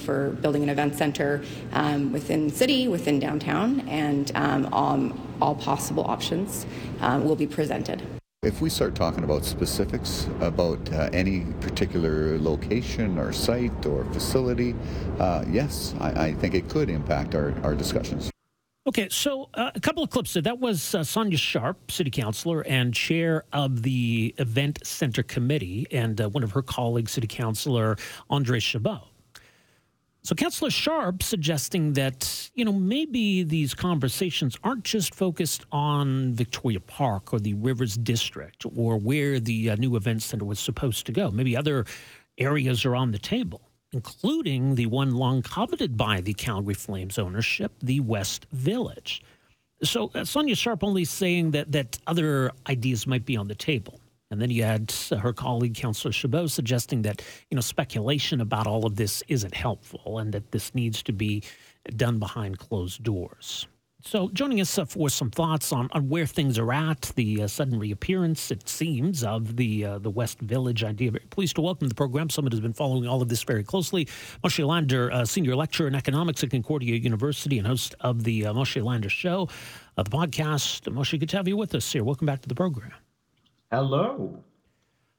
for building an event center um, within the city, within downtown, and um, all, all, possible options uh, will be presented. If we start talking about specifics about uh, any particular location or site or facility, uh, yes, I, I, think it could impact our, our discussions. Okay, so uh, a couple of clips there. That was uh, Sonya Sharp, city councilor and chair of the event center committee, and uh, one of her colleagues, city councilor Andre Chabot. So, Councillor Sharp suggesting that, you know, maybe these conversations aren't just focused on Victoria Park or the Rivers District or where the uh, new event center was supposed to go. Maybe other areas are on the table, including the one long coveted by the Calgary Flames ownership, the West Village. So, uh, Sonya Sharp only saying that, that other ideas might be on the table. And then you had her colleague, Councillor Chabot, suggesting that you know speculation about all of this isn't helpful, and that this needs to be done behind closed doors. So, joining us uh, for some thoughts on, on where things are at, the uh, sudden reappearance, it seems, of the uh, the West Village idea. Very pleased to welcome the program. Someone who's been following all of this very closely. Moshe Lander, uh, senior lecturer in economics at Concordia University and host of the uh, Moshe Lander Show, uh, the podcast. Moshe, good to have you with us here. Welcome back to the program. Hello.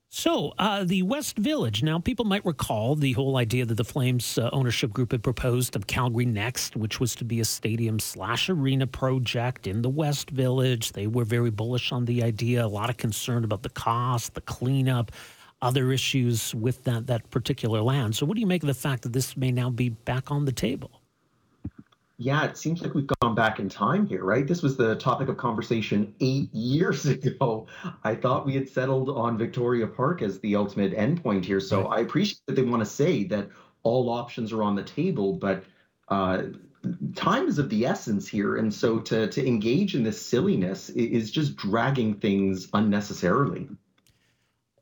So, uh, the West Village. Now, people might recall the whole idea that the Flames uh, ownership group had proposed of Calgary Next, which was to be a stadium slash arena project in the West Village. They were very bullish on the idea, a lot of concern about the cost, the cleanup, other issues with that, that particular land. So, what do you make of the fact that this may now be back on the table? Yeah, it seems like we've gone back in time here, right? This was the topic of conversation eight years ago. I thought we had settled on Victoria Park as the ultimate endpoint here. So. I appreciate that they want to say that all options are on the table, but uh, time is of the essence here. And so to, to engage in this silliness is just dragging things unnecessarily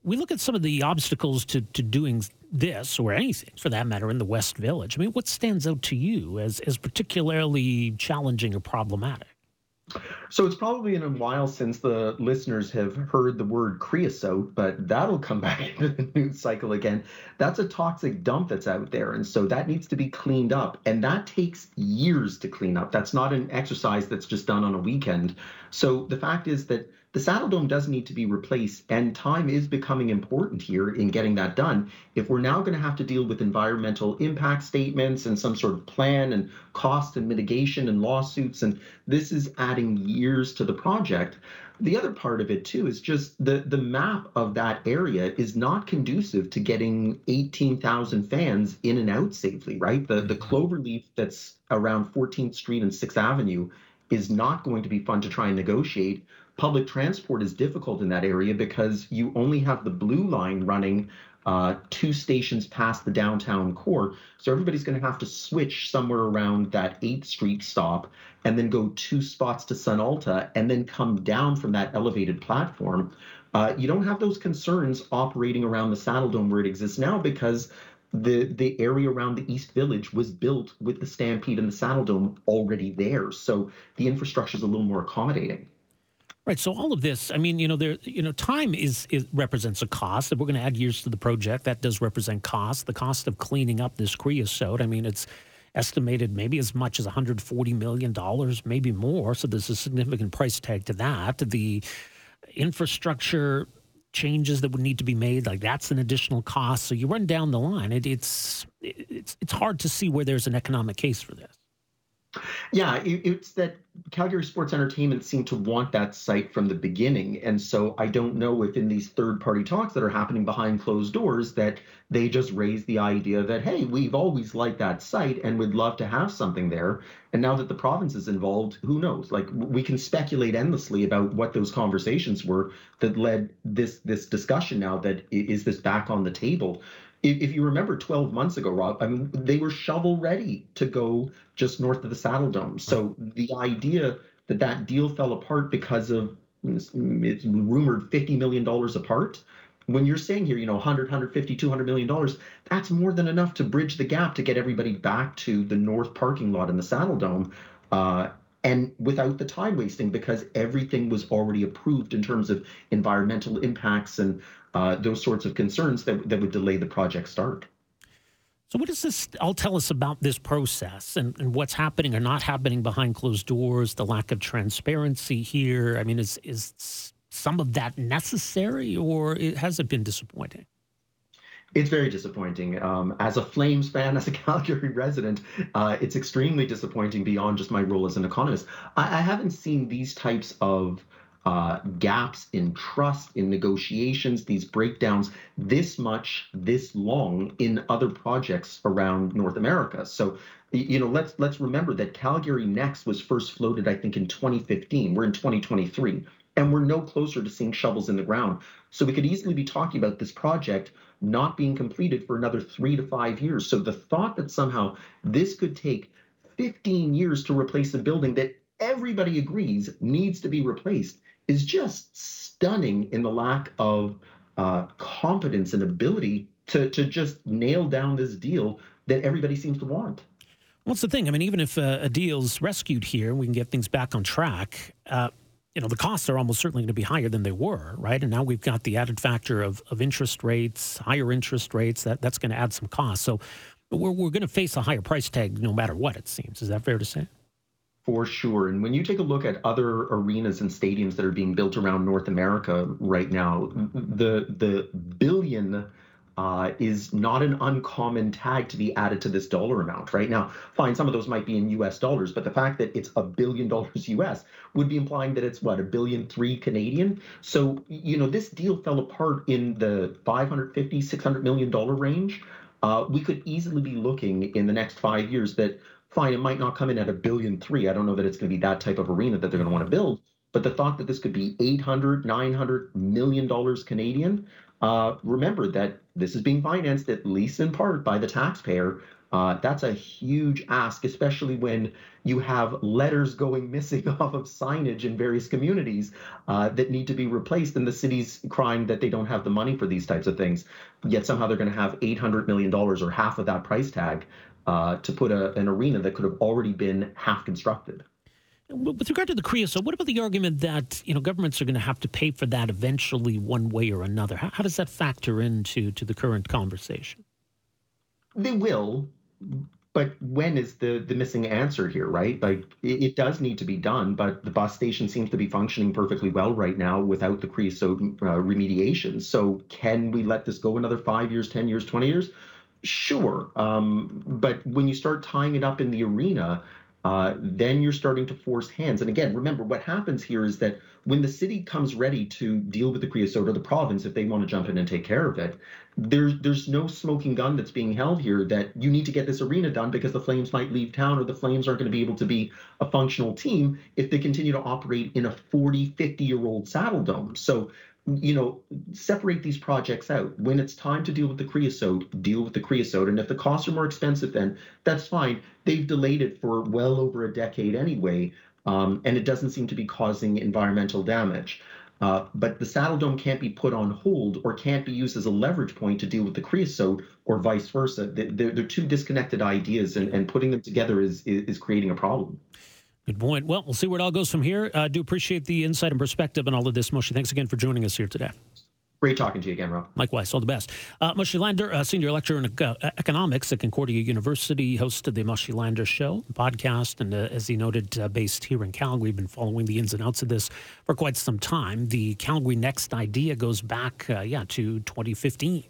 we look at some of the obstacles to, to doing this or anything for that matter in the West Village. I mean, what stands out to you as, as particularly challenging or problematic? So it's probably been a while since the listeners have heard the word creosote, but that'll come back into the news cycle again. That's a toxic dump that's out there. And so that needs to be cleaned up. And that takes years to clean up. That's not an exercise that's just done on a weekend. So the fact is that the Saddledome does need to be replaced, and time is becoming important here in getting that done. If we're now going to have to deal with environmental impact statements and some sort of plan and cost and mitigation and lawsuits, and this is adding years to the project. The other part of it too is just the the map of that area is not conducive to getting 18,000 fans in and out safely, right? The the mm-hmm. cloverleaf that's around 14th Street and 6th Avenue is not going to be fun to try and negotiate public transport is difficult in that area because you only have the blue line running uh, two stations past the downtown core. So everybody's going to have to switch somewhere around that 8th Street stop and then go two spots to Sunalta and then come down from that elevated platform. Uh, you don't have those concerns operating around the Saddledome where it exists now because the the area around the East Village was built with the Stampede and the Saddledome already there. So the infrastructure is a little more accommodating. Right. So all of this, I mean, you know, there, you know, time is, represents a cost. If we're going to add years to the project, that does represent cost. The cost of cleaning up this creosote. I mean, it's estimated maybe as much as 140 million dollars, maybe more. So there's a significant price tag to that. The infrastructure changes that would need to be made, like that's an additional cost. So you run down the line. It, it's it's it's hard to see where there's an economic case for this. Yeah, it, it's that Calgary Sports Entertainment seemed to want that site from the beginning. And so I don't know if in these third party talks that are happening behind closed doors that they just raised the idea that, hey, we've always liked that site and would love to have something there. And now that the province is involved, who knows? Like we can speculate endlessly about what those conversations were that led this this discussion now that is this back on the table if you remember 12 months ago, Rob, I mean, they were shovel ready to go just north of the Saddledome. So the idea that that deal fell apart because of it's rumored $50 million apart. When you're saying here, you know, 100, 150, 200 million dollars, that's more than enough to bridge the gap to get everybody back to the north parking lot in the Saddledome. Uh, and without the time wasting because everything was already approved in terms of environmental impacts and uh, those sorts of concerns that, that would delay the project start. So, what does this all tell us about this process and, and what's happening or not happening behind closed doors, the lack of transparency here? I mean, is, is some of that necessary or has it been disappointing? It's very disappointing. Um, as a Flames fan, as a Calgary resident, uh, it's extremely disappointing beyond just my role as an economist. I, I haven't seen these types of uh, gaps in trust, in negotiations, these breakdowns this much, this long in other projects around North America. So, you know, let's let's remember that Calgary Next was first floated, I think, in 2015. We're in 2023, and we're no closer to seeing shovels in the ground. So we could easily be talking about this project not being completed for another three to five years. So the thought that somehow this could take 15 years to replace a building that everybody agrees needs to be replaced is just stunning in the lack of uh, competence and ability to, to just nail down this deal that everybody seems to want. What's the thing? I mean, even if uh, a deal's rescued here, we can get things back on track. Uh, you know, the costs are almost certainly going to be higher than they were, right? And now we've got the added factor of, of interest rates, higher interest rates. That that's going to add some costs. So we're we're going to face a higher price tag no matter what. It seems. Is that fair to say? For sure. And when you take a look at other arenas and stadiums that are being built around North America right now, the the billion uh, is not an uncommon tag to be added to this dollar amount right now. Fine, some of those might be in U.S. dollars, but the fact that it's a billion dollars U.S. would be implying that it's what a billion three Canadian. So you know this deal fell apart in the 550, 600 million dollar range. Uh, we could easily be looking in the next five years that fine, it might not come in at a billion three. I don't know that it's going to be that type of arena that they're going to want to build. But the thought that this could be 800, 900 million dollars Canadian, uh, remember that this is being financed at least in part by the taxpayer. Uh, that's a huge ask, especially when you have letters going missing off of signage in various communities uh, that need to be replaced, and the city's crying that they don't have the money for these types of things. Yet somehow they're going to have $800 million or half of that price tag uh, to put a, an arena that could have already been half constructed. With regard to the creosote, what about the argument that you know governments are going to have to pay for that eventually, one way or another? How, how does that factor into to the current conversation? They will, but when is the the missing answer here, right? Like it, it, does need to be done, but the bus station seems to be functioning perfectly well right now without the creosote uh, remediation. So can we let this go another five years, ten years, twenty years? Sure. Um, but when you start tying it up in the arena, uh, then you're starting to force hands. And again, remember what happens here is that when the city comes ready to deal with the creosote or the province, if they want to jump in and take care of it, there's there's no smoking gun that's being held here that you need to get this arena done because the Flames might leave town or the Flames aren't going to be able to be a functional team if they continue to operate in a 40, 50 year old Saddledome. So you know, separate these projects out. When it's time to deal with the creosote, deal with the creosote. And if the costs are more expensive, then that's fine. They've delayed it for well over a decade anyway, um, and it doesn't seem to be causing environmental damage. Uh, but the Saddledome can't be put on hold or can't be used as a leverage point to deal with the creosote or vice versa. They're, they're two disconnected ideas, and, and putting them together is, is, is creating a problem. Good point. Well, we'll see where it all goes from here. I uh, do appreciate the insight and perspective on all of this, Moshe. Thanks again for joining us here today. Great talking to you again, Rob. Likewise, all the best. Uh, Moshe Lander, uh, senior lecturer in uh, economics at Concordia University, hosted the Moshe Lander Show podcast, and uh, as he noted, uh, based here in Calgary. We've been following the ins and outs of this for quite some time. The Calgary Next idea goes back, uh, yeah, to 2015